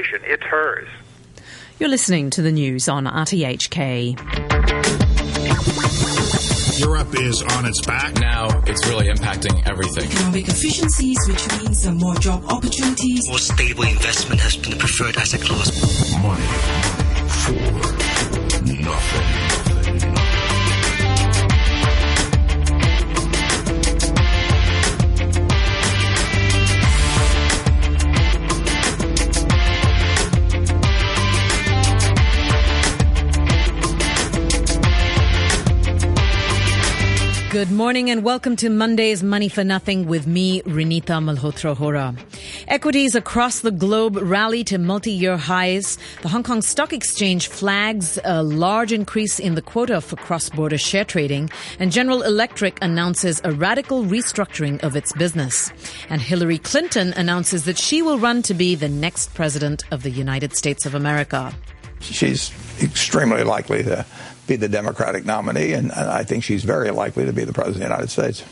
reputation. It's hers. You're listening to the news on RTHK. Europe is on its back. Now it's really impacting everything. Economic efficiencies, which means more job opportunities. More stable investment has been the preferred asset class. Money for nothing. Good morning and welcome to Monday's Money for Nothing with me, Renita Malhotra Hora. Equities across the globe rally to multi-year highs. The Hong Kong Stock Exchange flags a large increase in the quota for cross-border share trading, and General Electric announces a radical restructuring of its business. And Hillary Clinton announces that she will run to be the next president of the United States of America. She's extremely likely to be the Democratic nominee, and I think she's very likely to be the President of the United States.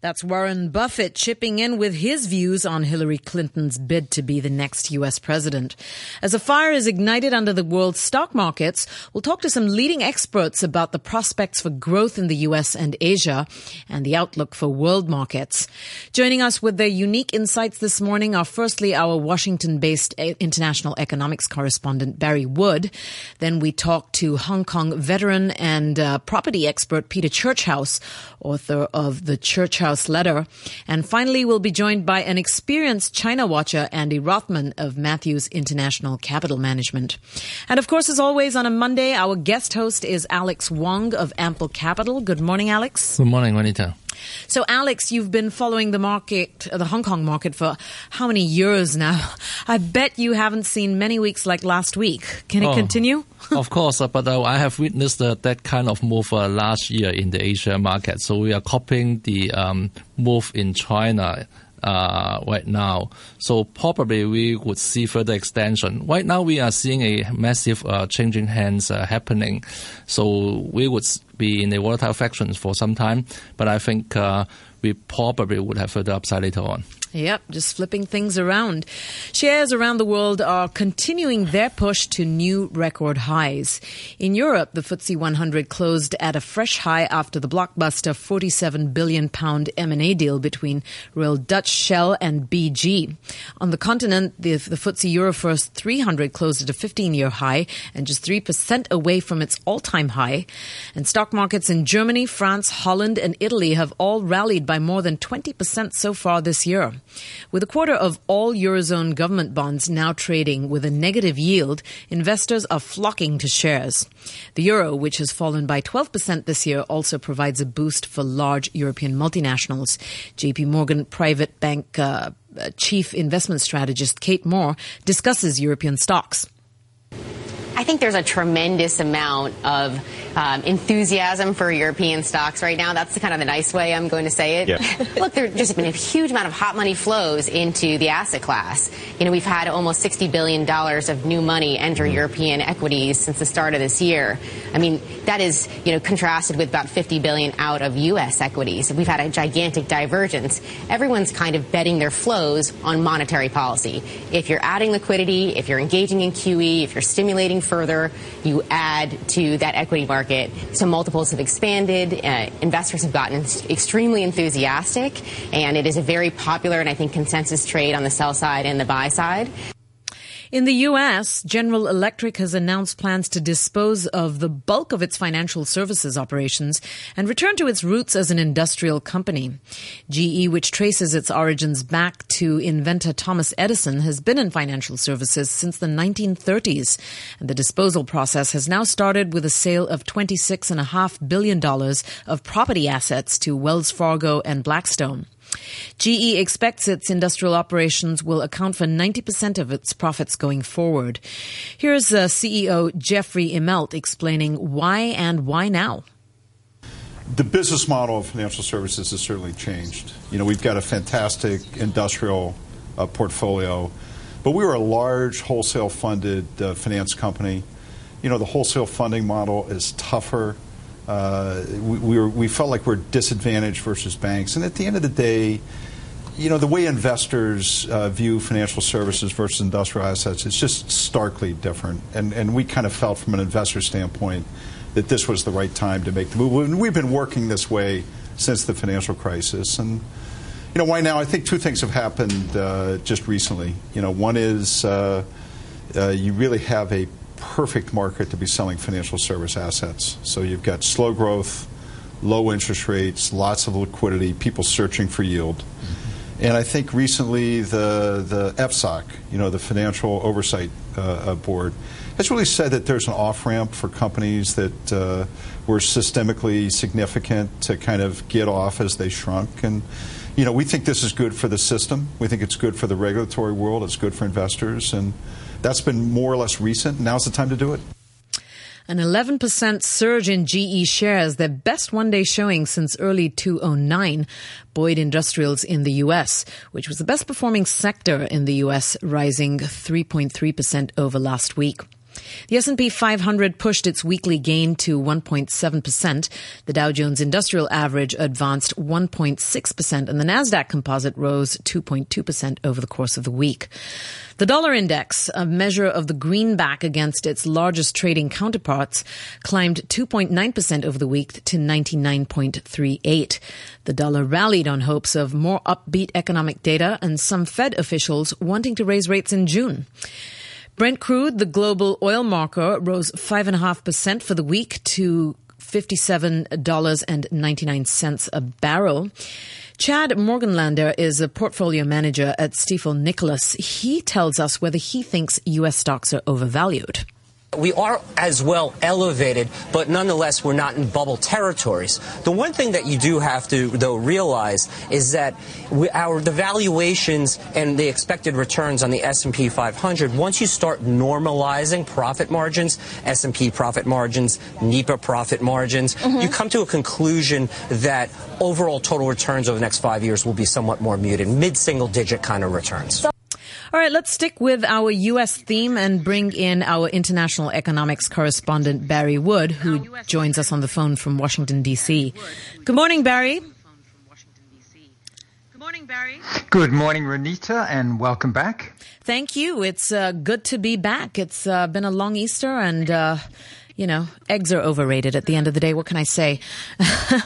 That's Warren Buffett chipping in with his views on Hillary Clinton's bid to be the next U.S. president. As a fire is ignited under the world's stock markets, we'll talk to some leading experts about the prospects for growth in the U.S. and Asia and the outlook for world markets. Joining us with their unique insights this morning are firstly our Washington-based international economics correspondent Barry Wood. Then we talk to Hong Kong veteran and uh, property expert Peter Churchouse, author of the Churchouse Letter. And finally, we'll be joined by an experienced China watcher, Andy Rothman of Matthews International Capital Management. And of course, as always, on a Monday, our guest host is Alex Wong of Ample Capital. Good morning, Alex. Good morning, Renita. So, Alex, you've been following the market, the Hong Kong market, for how many years now? I bet you haven't seen many weeks like last week. Can it Oh. continue? of course, but uh, I have witnessed uh, that kind of move uh, last year in the Asia market. So we are copying the um, move in China uh, right now. So probably we would see further extension. Right now we are seeing a massive uh, changing hands uh, happening. So we would be in a volatile fraction for some time, but I think uh, we probably would have further upside later on. Yep, just flipping things around. Shares around the world are continuing their push to new record highs. In Europe, the FTSE 100 closed at a fresh high after the blockbuster 47 billion pound M&A deal between Royal Dutch Shell and BG. On the continent, the, the FTSE Eurofirst 300 closed at a 15-year high and just 3% away from its all-time high. And stock markets in Germany, France, Holland, and Italy have all rallied by more than 20% so far this year. With a quarter of all Eurozone government bonds now trading with a negative yield, investors are flocking to shares. The euro, which has fallen by 12% this year, also provides a boost for large European multinationals. JP Morgan Private Bank uh, uh, Chief Investment Strategist Kate Moore discusses European stocks. I think there's a tremendous amount of um, enthusiasm for European stocks right now. That's the kind of the nice way I'm going to say it. Look, there's just been a huge amount of hot money flows into the asset class. You know, we've had almost $60 billion of new money enter European equities since the start of this year. I mean, that is, you know, contrasted with about 50 billion out of U.S. equities. We've had a gigantic divergence. Everyone's kind of betting their flows on monetary policy. If you're adding liquidity, if you're engaging in QE, if you're stimulating further, you add to that equity market. So multiples have expanded. Uh, investors have gotten extremely enthusiastic, and it is a very popular and I think consensus trade on the sell side and the buy side. In the U.S., General Electric has announced plans to dispose of the bulk of its financial services operations and return to its roots as an industrial company. GE, which traces its origins back to inventor Thomas Edison, has been in financial services since the 1930s. And the disposal process has now started with a sale of $26.5 billion of property assets to Wells Fargo and Blackstone. GE expects its industrial operations will account for 90% of its profits going forward. Here's uh, CEO Jeffrey Immelt explaining why and why now. The business model of financial services has certainly changed. You know, we've got a fantastic industrial uh, portfolio, but we were a large wholesale funded uh, finance company. You know, the wholesale funding model is tougher. Uh, we, we, were, we felt like we're disadvantaged versus banks. And at the end of the day, you know, the way investors uh, view financial services versus industrial assets is just starkly different. And, and we kind of felt from an investor standpoint that this was the right time to make the move. And we've been working this way since the financial crisis. And, you know, why now? I think two things have happened uh, just recently. You know, one is uh, uh, you really have a perfect market to be selling financial service assets. So you've got slow growth, low interest rates, lots of liquidity, people searching for yield. And I think recently the the FSOC, you know, the Financial Oversight uh, uh, Board, has really said that there's an off ramp for companies that uh, were systemically significant to kind of get off as they shrunk. And you know, we think this is good for the system. We think it's good for the regulatory world. It's good for investors, and that's been more or less recent. Now's the time to do it. An 11% surge in GE shares, their best one day showing since early 2009. Boyd Industrials in the US, which was the best performing sector in the US, rising 3.3% over last week. The S&P 500 pushed its weekly gain to 1.7%. The Dow Jones Industrial Average advanced 1.6% and the Nasdaq Composite rose 2.2% over the course of the week. The dollar index, a measure of the greenback against its largest trading counterparts, climbed 2.9% over the week to 99.38. The dollar rallied on hopes of more upbeat economic data and some Fed officials wanting to raise rates in June. Brent crude, the global oil marker, rose 5.5% for the week to $57.99 a barrel. Chad Morganlander is a portfolio manager at Stifel Nicolaus. He tells us whether he thinks U.S. stocks are overvalued. We are as well elevated, but nonetheless, we're not in bubble territories. The one thing that you do have to, though, realize is that we, our the valuations and the expected returns on the S&P 500, once you start normalizing profit margins, S&P profit margins, NEPA profit margins, mm-hmm. you come to a conclusion that overall total returns over the next five years will be somewhat more muted, mid-single digit kind of returns. All right, let's stick with our U.S. theme and bring in our international economics correspondent, Barry Wood, who joins us on the phone from Washington, D.C. Good morning, Barry. Good morning, Barry. Good morning, Renita, and welcome back. Thank you. It's uh, good to be back. It's uh, been a long Easter, and, uh, you know, eggs are overrated at the end of the day. What can I say?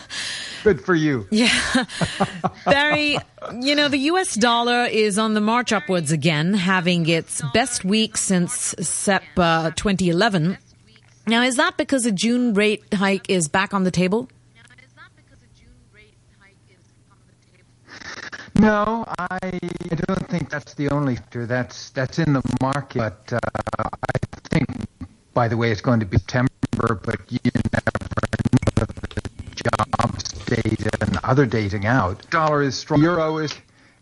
Good for you. Yeah. Barry, you know, the US dollar is on the march upwards again, having its best week since SEP uh, 2011. Now, is that because a June rate hike is back on the table? No, I, I don't think that's the only factor that's that's in the market. But uh, I think, by the way, it's going to be September, but you never know jobs data and other dating out. Dollar is strong. Euro is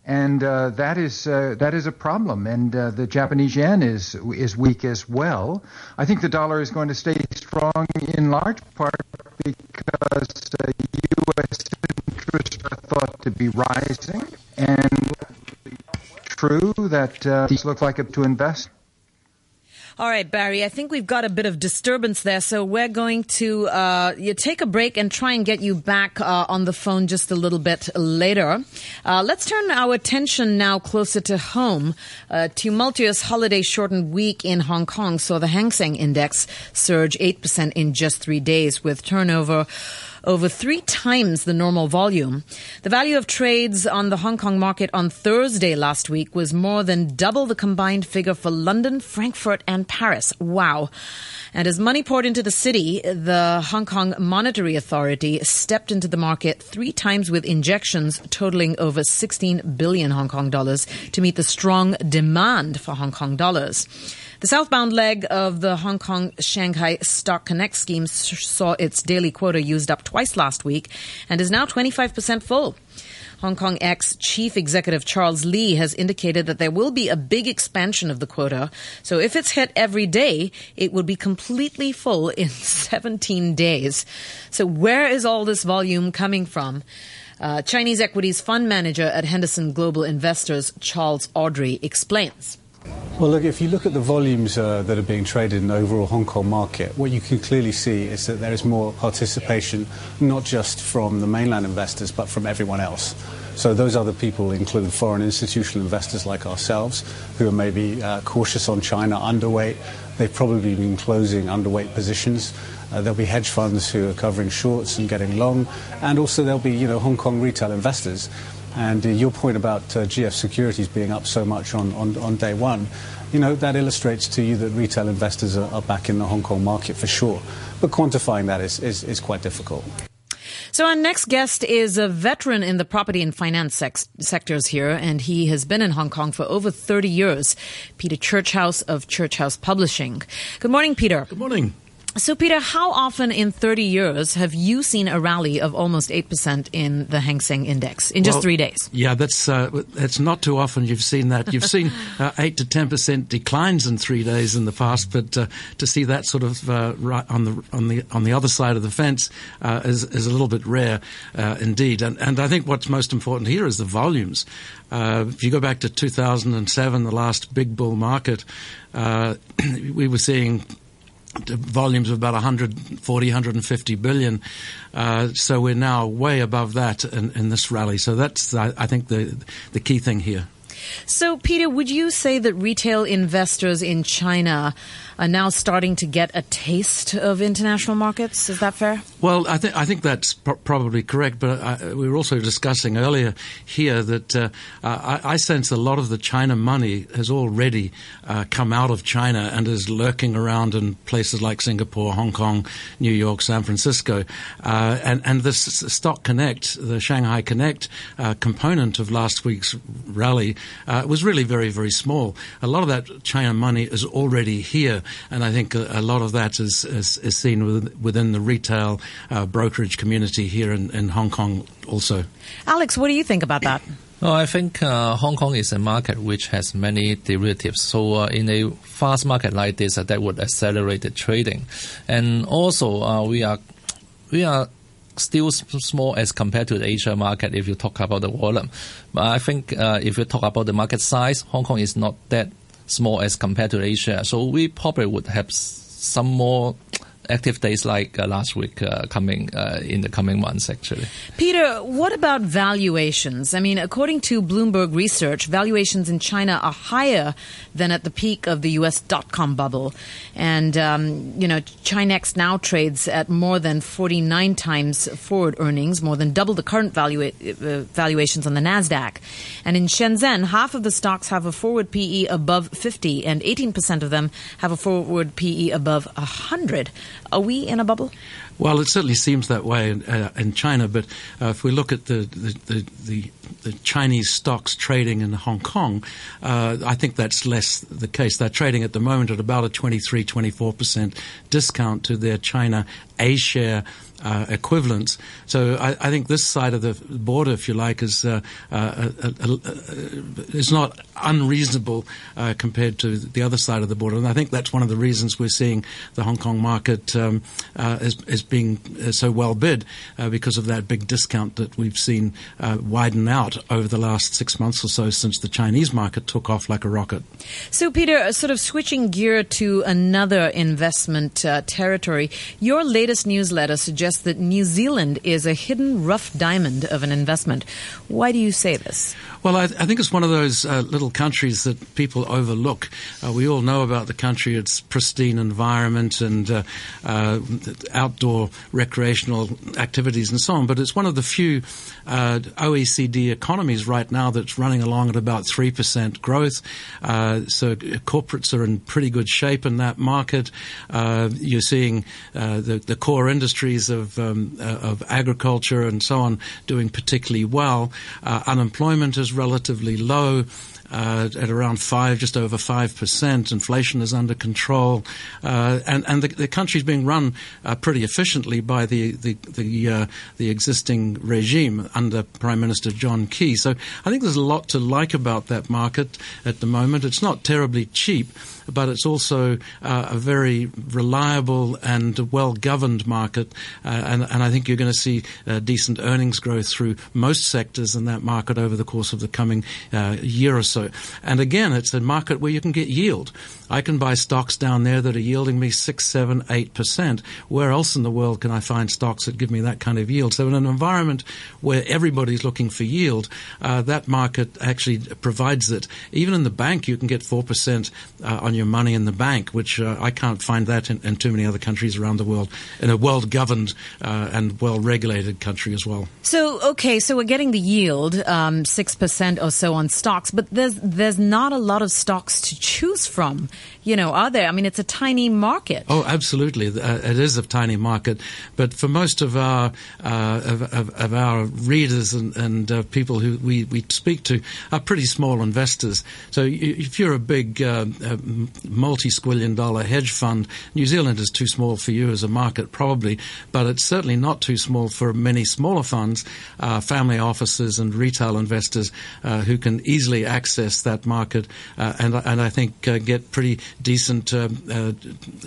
and uh, that is uh, that is a problem. And uh, the Japanese yen is is weak as well. I think the dollar is going to stay strong in large part because U.S. Uh, interests are thought to be rising, and true that uh, these look like to invest. All right, Barry, I think we've got a bit of disturbance there, so we're going to uh, you take a break and try and get you back uh, on the phone just a little bit later. Uh, let's turn our attention now closer to home. A tumultuous holiday shortened week in Hong Kong saw the Hang Seng Index surge 8% in just three days, with turnover over three times the normal volume. The value of trades on the Hong Kong market on Thursday last week was more than double the combined figure for London, Frankfurt, and Paris. Wow. And as money poured into the city, the Hong Kong Monetary Authority stepped into the market three times with injections totaling over 16 billion Hong Kong dollars to meet the strong demand for Hong Kong dollars. The southbound leg of the Hong Kong Shanghai Stock Connect scheme saw its daily quota used up twice last week and is now 25% full. Hong Kong ex Chief Executive Charles Li has indicated that there will be a big expansion of the quota. So if it's hit every day, it would be completely full in 17 days. So where is all this volume coming from? Uh, Chinese equities fund manager at Henderson Global Investors, Charles Awdry, explains. Well, look, if you look at the volumes uh, that are being traded in the overall Hong Kong market, what you can clearly see is that there is more participation, not just from the mainland investors, but from everyone else. So those other people include foreign institutional investors like ourselves, who are maybe uh, cautious on China, underweight. They've probably been closing underweight positions. Uh, there'll be hedge funds who are covering shorts and getting long, and also there'll be you know Hong Kong retail investors. And uh, your point about uh, GF Securities being up so much on, on, on, day one, you know, that illustrates to you that retail investors are, are back in the Hong Kong market for sure. But quantifying that is, is, is quite difficult. So our next guest is a veteran in the property and finance sex- sectors here, and he has been in Hong Kong for over 30 years. Peter Churchouse of Churchouse Publishing. Good morning, Peter. Good morning. So, Peter, how often in 30 years have you seen a rally of almost 8% in the Hang Seng Index in just well, three days? Yeah, that's, uh, that's not too often you've seen that. You've seen uh, 8 to 10% declines in three days in the past, but uh, to see that sort of uh, right on, the, on, the, on the other side of the fence uh, is, is a little bit rare uh, indeed. And, and I think what's most important here is the volumes. if you go back to 2007, the last big bull market, we were seeing volumes of about 140, 150 billion. Uh, so we're now way above that in, in this rally. So that's, I, I think, the the key thing here. So, Peter, would you say that retail investors in China are now starting to get a taste of international markets? Is that fair? Well, I think I think that's probably correct. But I, we were also discussing earlier here that uh, I, I, sense a lot of the China money has already uh, come out of China and is lurking around in places like Singapore, Hong Kong, New York, San Francisco, uh, and and this Stock Connect, the Shanghai Connect uh, component of last week's rally uh, was really very very small. A lot of that China money is already here, and I think a, a lot of that is is, is seen within, within the retail uh, brokerage community here in, in Hong Kong also. Alex, what do you think about that? Well, I think uh, Hong Kong is a market which has many derivatives. So, uh, in a fast market like this, uh, that would accelerate the trading. And also, uh, we are we are still small as compared to the Asia market if you talk about the volume. But I think uh, if you talk about the market size, Hong Kong is not that small as compared to Asia. So we probably would have some more active days like uh, last week uh, coming uh, in the coming months, actually. Peter, what about valuations? I mean, according to Bloomberg research, valuations in China are higher than at the peak of the U.S. dot com bubble. And, um, you know, ChiNext now trades at more than 49 times forward earnings, more than double the current valua- uh, valuations on the NASDAQ. And in Shenzhen, half of the stocks have a forward PE above 50, and 18% of them have a forward PE above 100. Are we in a bubble? Well, it certainly seems that way in, uh, in China, but uh, if we look at the, the, the, the, Chinese stocks trading in Hong Kong, uh, I think that's less the case. They're trading at the moment at about a 23, 24% discount to their China A share uh, equivalents. So I, I, think this side of the border, if you like, is uh, uh, is not unreasonable uh, compared to the other side of the border. And I think that's one of the reasons we're seeing the Hong Kong market um, uh, being uh, so well bid because of that big discount that we've seen widen out over the last six months or so since the Chinese market took off like a rocket. So, Peter, sort of switching gear to another investment territory, your latest newsletter suggests suggests that New Zealand is a hidden rough diamond of an investment. Why do you say this? Well, I, I think it's one of those uh, little countries that people overlook. Uh, we all know about the country, its pristine environment and uh, uh outdoor recreational activities and so on, but it's one of the few uh, OECD economies right now that's running along at about 3% growth. Uh, so corporates are in pretty good shape in that market. you're seeing the, the, core industries of, um, of agriculture and so on doing particularly well. unemployment is relatively low uh, at around five, just over five percent. Inflation is under control, uh, and and the, the country is being run uh, pretty efficiently by the the the, uh, the, existing regime under Prime Minister John Key. So I think there's a lot to like about that market at the moment. It's not terribly cheap but it's also uh, a very reliable and well governed market. Uh, and, and, I think you're going to see uh, decent earnings growth through most sectors in that market over the course of the coming uh, year or so. And again, it's a market where you can get yield. I can buy stocks down there that are yielding me six, seven, eight percent. Where else in the world can I find stocks that give me that kind of yield? So in an environment where everybody's looking for yield, uh, that market actually provides it. Even in the bank, you can get four percent on your money in the bank, which uh, I can't find that in, in, too many other countries around the world. In a well-governed uh, and well-regulated country as well. So okay, so we're getting the yield um, six percent or so on stocks, but there's there's not a lot of stocks to choose from you know, are there? I mean, it's a tiny market. Oh, absolutely, uh, it is a tiny market. But for most of our uh, of, of, of, our readers and, and uh, people who we, we speak to are pretty small investors. So if you're a big uh, multi-squillion dollar hedge fund, New Zealand is too small for you as a market, probably. But it's certainly not too small for many smaller funds, uh, family offices, and retail investors uh, who can easily access that market and and I think get pretty decent uh, uh,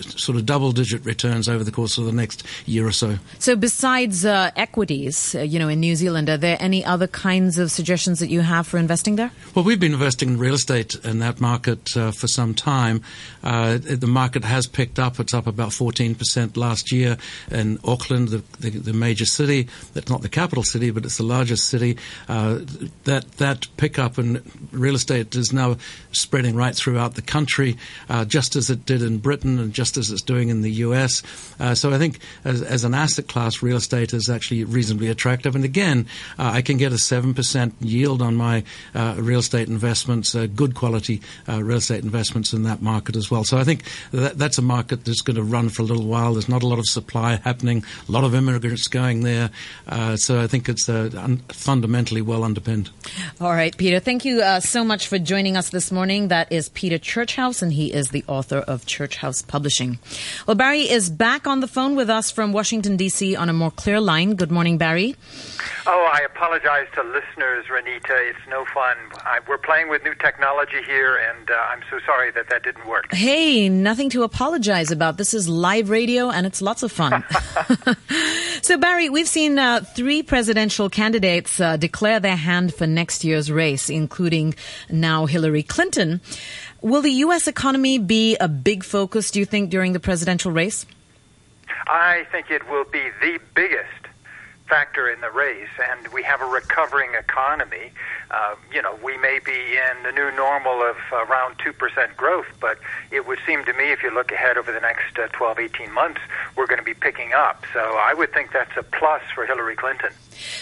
sort of double digit returns over the course of the next year or so. So, besides uh, equities, uh, you know, in New Zealand, are there any other kinds of suggestions that you have for investing there? Well, we've been investing in real estate in that market uh, for some time. Uh, the market has picked up. It's up about 14% last year in Auckland, the, the, the major city. That's not the capital city, but it's the largest city. that, that pickup in real estate is now spreading right throughout the country uh, just as it did in Britain and just as it's doing in the US. Uh, so I think as, as, an asset class, real estate is actually reasonably attractive. And again, uh, I can get a 7% yield on my uh, real estate investments, uh, good quality uh, real estate investments in that market as well. So I think that, that's a market that's going to run for a little while. There's not a lot of supply happening, a lot of immigrants going there. so I think it's un- fundamentally well underpinned. All right, Peter. Thank you so much for joining us this morning. That is Peter Churchouse, and he is is the author of Churchouse Publishing. Well, Barry is back on the phone with us from Washington, D.C. on a more clear line. Good morning, Barry. Oh, I apologize to listeners, Renita. It's no fun. I, we're playing with new technology here, and uh, I'm so sorry that that didn't work. Hey, nothing to apologize about. This is live radio, and it's lots of fun. so, Barry, we've seen uh, three presidential candidates uh, declare their hand for next year's race, including now Hillary Clinton. Will the U.S. economy be a big focus, do you think, during the presidential race? I think it will be the biggest factor in the race, and we have a recovering economy. Uh, you know, we may be in the new normal of around 2% growth, but it would seem to me if you look ahead over the next uh, 12, 18 months, we're going to be picking up. So I would think that's a plus for Hillary Clinton.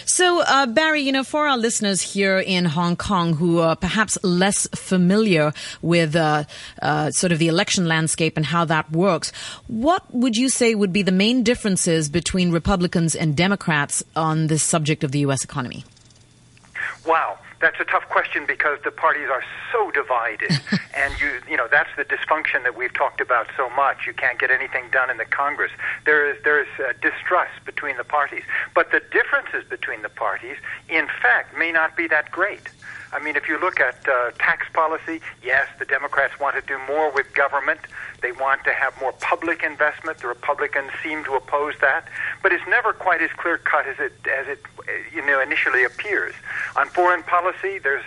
So, uh, Barry, you know, for our listeners here in Hong Kong who are perhaps less familiar with uh, uh, sort of the election landscape and how that works, what would you say would be the main differences between Republicans and Democrats on this subject of the U.S. economy? Wow. That's a tough question because the parties are so divided, and you you know that's the dysfunction that we've talked about so much. You can't get anything done in the Congress. There is there is uh, distrust between the parties, but the differences between the parties, in fact, may not be that great. I mean, if you look at uh, tax policy, yes, the Democrats want to do more with government. They want to have more public investment. The Republicans seem to oppose that, but it's never quite as clear cut as it as it you know initially appears. On foreign policy, there's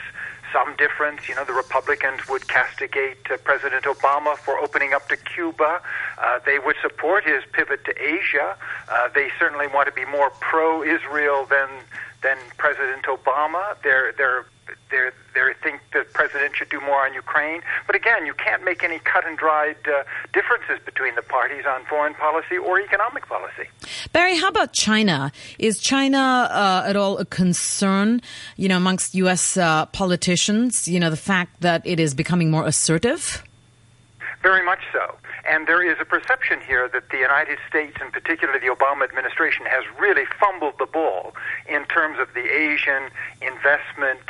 some difference. You know, the Republicans would castigate uh, President Obama for opening up to Cuba. Uh, they would support his pivot to Asia. Uh, they certainly want to be more pro-Israel than than President Obama. They're they're they they think the president should do more on Ukraine. But again, you can't make any cut and dried uh, differences between the parties on foreign policy or economic policy. Barry, how about China? Is China uh, at all a concern, you know, amongst U.S. Uh, politicians? You know, the fact that it is becoming more assertive. Very much so. And there is a perception here that the United States, and particularly the Obama administration, has really fumbled the ball in terms of the Asian investment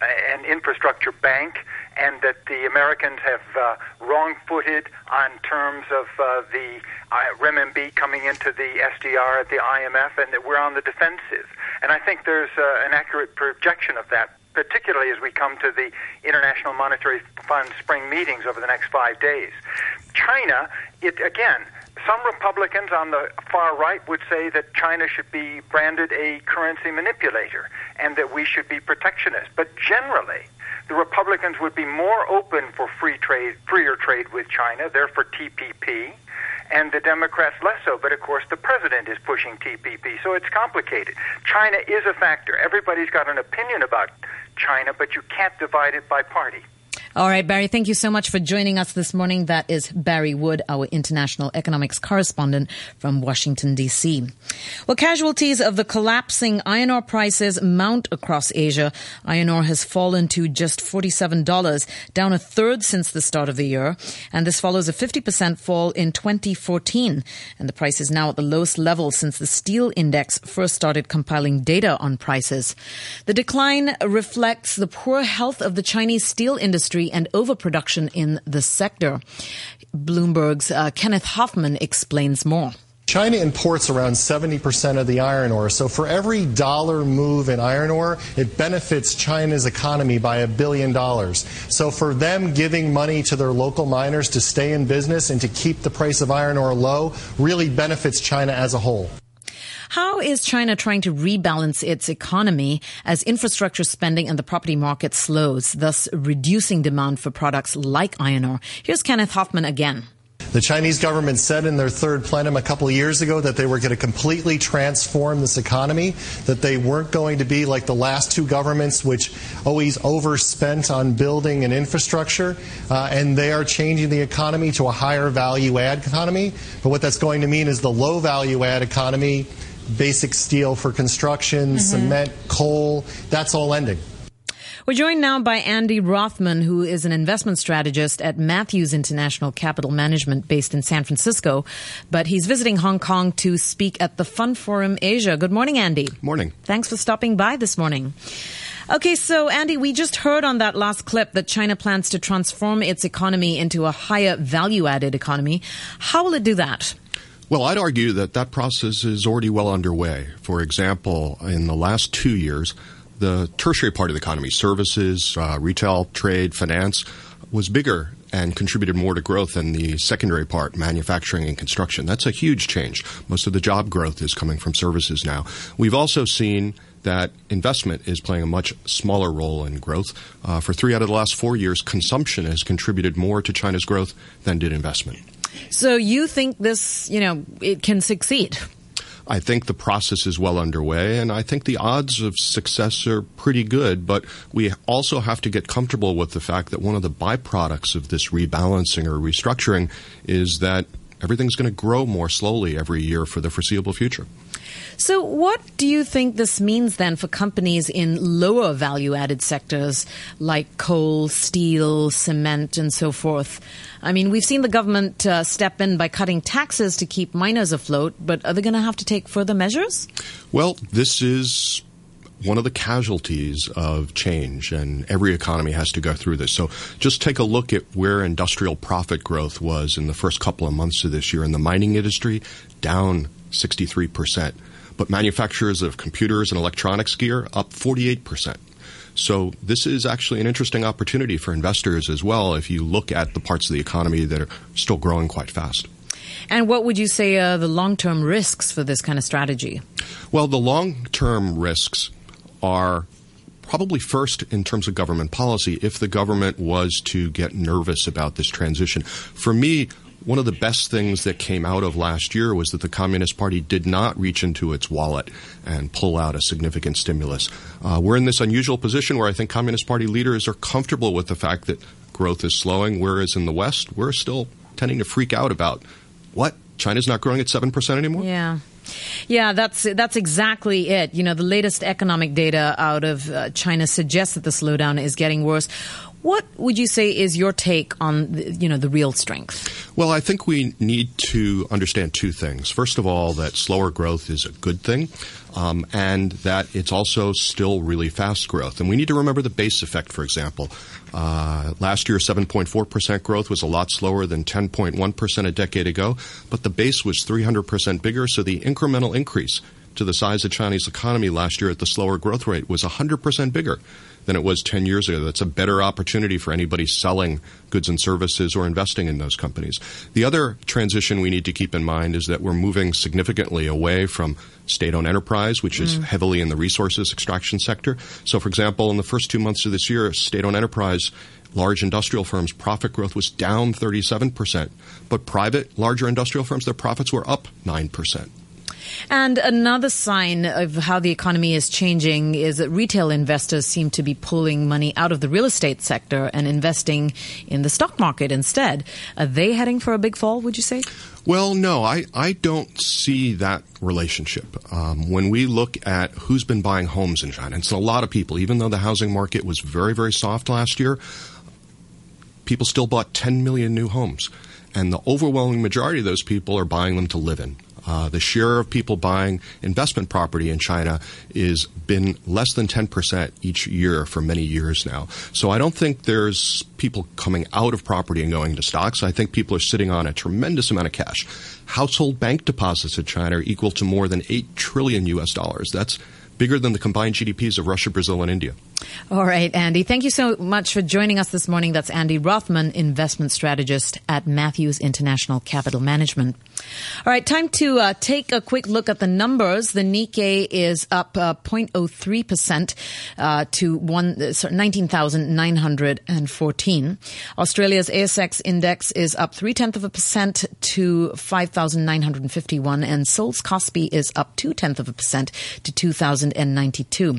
and infrastructure bank, and that the Americans have uh, wrong-footed on terms of uh, the uh, coming into the SDR at the IMF, and that we're on the defensive. And I think there's uh, an accurate projection of that particularly as we come to the International Monetary Fund spring meetings over the next five days. China, it again, some Republicans on the far right would say that China should be branded a currency manipulator and that we should be protectionist. But generally, the Republicans would be more open for free trade, freer trade with China. They're for TPP and the Democrats less so. But of course, the president is pushing TPP, so it's complicated. China is a factor. Everybody's got an opinion about China, but you can't divide it by party. All right, Barry, thank you so much for joining us this morning. That is Barry Wood, our international economics correspondent from Washington, D.C. Well, casualties of the collapsing iron ore prices mount across Asia. Iron ore has fallen to just $47, down a third since the start of the year. And this follows a 50% fall in 2014. And the price is now at the lowest level since the steel index first started compiling data on prices. The decline reflects the poor health of the Chinese steel industry and overproduction in the sector. Bloomberg's uh, Kenneth Hoffman explains more. China imports around 70% of the iron ore. So for every dollar move in iron ore, it benefits China's economy by a billion dollars. So for them giving money to their local miners to stay in business and to keep the price of iron ore low really benefits China as a whole. How is China trying to rebalance its economy as infrastructure spending and the property market slows, thus reducing demand for products like iron ore? Here's Kenneth Hoffman again. The Chinese government said in their third plenum a couple of years ago that they were going to completely transform this economy, that they weren't going to be like the last two governments, which always overspent on building and infrastructure, uh, and they are changing the economy to a higher value add economy. But what that's going to mean is the low value add economy basic steel for construction, mm-hmm. cement, coal, that's all ending. We're joined now by Andy Rothman, who is an investment strategist at Matthews International Capital Management based in San Francisco. But he's visiting Hong Kong to speak at the Fund Forum Asia. Good morning, Andy. Morning. Thanks for stopping by this morning. Okay, so Andy, we just heard on that last clip that China plans to transform its economy into a higher value added economy. How will it do that? Well, I'd argue that that process is already well underway. For example, in the last two years, the tertiary part of the economy, services, uh, retail, trade, finance, was bigger and contributed more to growth than the secondary part, manufacturing and construction. That's a huge change. Most of the job growth is coming from services now. We've also seen that investment is playing a much smaller role in growth. Uh, for three out of the last four years, consumption has contributed more to China's growth than did investment. So you think this, you know, it can succeed? I think the process is well underway, and I think the odds of success are pretty good. But we also have to get comfortable with the fact that one of the byproducts of this rebalancing or restructuring is that everything's going to grow more slowly every year for the foreseeable future. So, what do you think this means then for companies in lower value added sectors like coal, steel, cement, and so forth? I mean, we've seen the government uh, step in by cutting taxes to keep miners afloat, but are they going to have to take further measures? Well, this is one of the casualties of change, and every economy has to go through this. So just take a look at where industrial profit growth was in the first couple of months of this year. In the mining industry, down 63%. But manufacturers of computers and electronics gear up 48%. So this is actually an interesting opportunity for investors as well if you look at the parts of the economy that are still growing quite fast. And what would you say are the long term risks for this kind of strategy? Well, the long term risks are probably first in terms of government policy if the government was to get nervous about this transition. For me, one of the best things that came out of last year was that the Communist Party did not reach into its wallet and pull out a significant stimulus. Uh, we're in this unusual position where I think Communist Party leaders are comfortable with the fact that growth is slowing, whereas in the West, we're still tending to freak out about what? China's not growing at 7% anymore? Yeah. Yeah, that's that's exactly it. You know, the latest economic data out of uh, China suggests that the slowdown is getting worse. What would you say is your take on the, you know the real strength? Well, I think we need to understand two things. First of all, that slower growth is a good thing, um, and that it's also still really fast growth. And we need to remember the base effect. For example, uh, last year 7.4% growth was a lot slower than 10.1% a decade ago, but the base was 300% bigger, so the incremental increase to the size of Chinese economy last year at the slower growth rate was 100% bigger. Than it was 10 years ago. That's a better opportunity for anybody selling goods and services or investing in those companies. The other transition we need to keep in mind is that we're moving significantly away from state owned enterprise, which is Mm. heavily in the resources extraction sector. So, for example, in the first two months of this year, state owned enterprise, large industrial firms, profit growth was down 37%. But private, larger industrial firms, their profits were up 9%. And another sign of how the economy is changing is that retail investors seem to be pulling money out of the real estate sector and investing in the stock market instead. Are they heading for a big fall, would you say? Well, no, I, I don't see that relationship. Um, when we look at who's been buying homes in China, it's a lot of people, even though the housing market was very, very soft last year, people still bought 10 million new homes. And the overwhelming majority of those people are buying them to live in. Uh, the share of people buying investment property in China has been less than 10% each year for many years now. So I don't think there's people coming out of property and going to stocks. I think people are sitting on a tremendous amount of cash. Household bank deposits in China are equal to more than 8 trillion US dollars. That's bigger than the combined GDPs of Russia, Brazil, and India. All right, Andy. Thank you so much for joining us this morning. That's Andy Rothman, investment strategist at Matthews International Capital Management. All right, time to uh, take a quick look at the numbers. The Nikkei is up uh, 0.03% uh, to one, uh, sorry, 19,914. Australia's ASX index is up three tenths of a percent to 5,951, and Seoul's Kospi is up two tenths of a percent to 2,092.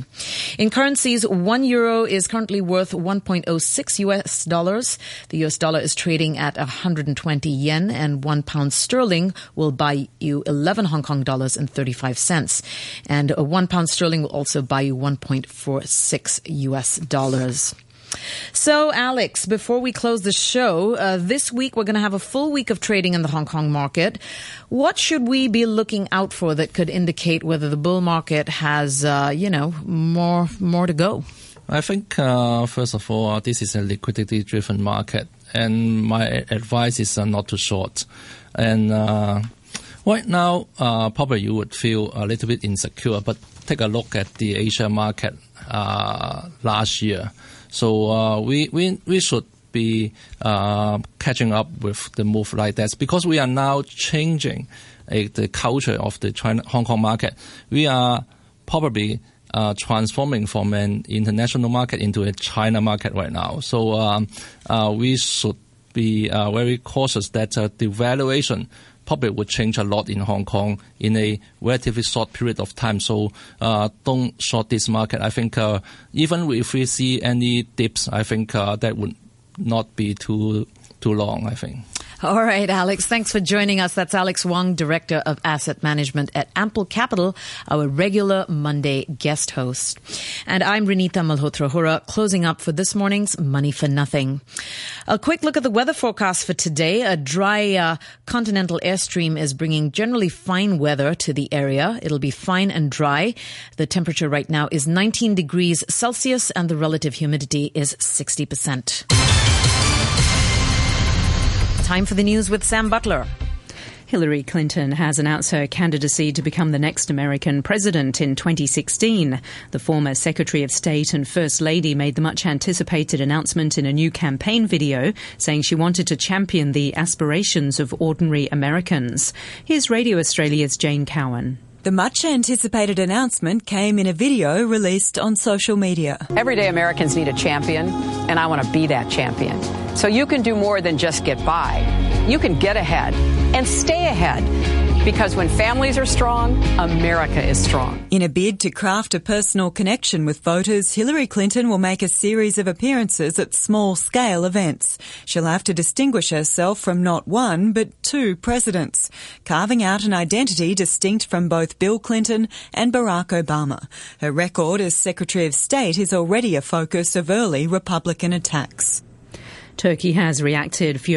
In currencies, one euro is currently worth 1.06 US dollars. The US dollar is trading at 120 yen, and one pound sterling will buy you 11 Hong Kong dollars and 35 cents. And one pound sterling will also buy you 1.46 US dollars. So, Alex, before we close the show, uh, this week we're going to have a full week of trading in the Hong Kong market. What should we be looking out for that could indicate whether the bull market has, uh, you know, more more to go? I think, uh, first of all, this is a liquidity driven market, and my advice is uh, not to short. And uh, right now, uh, probably you would feel a little bit insecure, but take a look at the Asia market uh, last year. So uh, we, we, we should be uh, catching up with the move like that because we are now changing the culture of the China Hong Kong market. We are probably uh, transforming from an international market into a China market right now. So um, uh, we should be uh, very cautious that uh, the valuation probably would change a lot in Hong Kong in a relatively short period of time. So uh, don't short this market. I think uh, even if we see any dips, I think uh, that would not be too too long. I think. All right, Alex, thanks for joining us. That's Alex Wong, Director of Asset Management at Ample Capital, our regular Monday guest host. And I'm Renita Malhotra Hora, closing up for this morning's Money for Nothing. A quick look at the weather forecast for today. A dry uh, continental airstream is bringing generally fine weather to the area. It'll be fine and dry. The temperature right now is 19 degrees Celsius and the relative humidity is 60%. Time for the news with Sam Butler. Hillary Clinton has announced her candidacy to become the next American president in 2016. The former Secretary of State and First Lady made the much anticipated announcement in a new campaign video, saying she wanted to champion the aspirations of ordinary Americans. Here's Radio Australia's Jane Cowan. The much anticipated announcement came in a video released on social media. Everyday Americans need a champion, and I want to be that champion. So you can do more than just get by. You can get ahead and stay ahead. Because when families are strong, America is strong. In a bid to craft a personal connection with voters, Hillary Clinton will make a series of appearances at small scale events. She'll have to distinguish herself from not one, but two presidents, carving out an identity distinct from both Bill Clinton and Barack Obama. Her record as Secretary of State is already a focus of early Republican attacks. Turkey has reacted furiously.